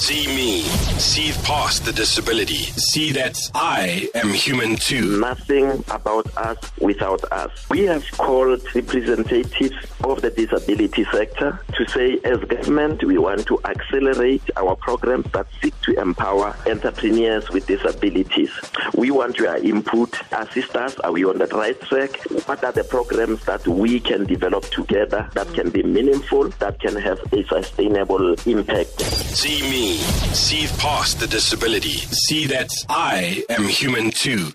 See me. See past the disability. See that I am human too. Nothing about us without us. We have called representatives of the disability sector to say, as government, we want to accelerate our programs that seek to empower entrepreneurs with disabilities. We want your input. Assist us. Are we on the right track? What are the programs that we can develop together that can be meaningful, that can have a sustainable impact? See me. See past the disability. See that I am human too.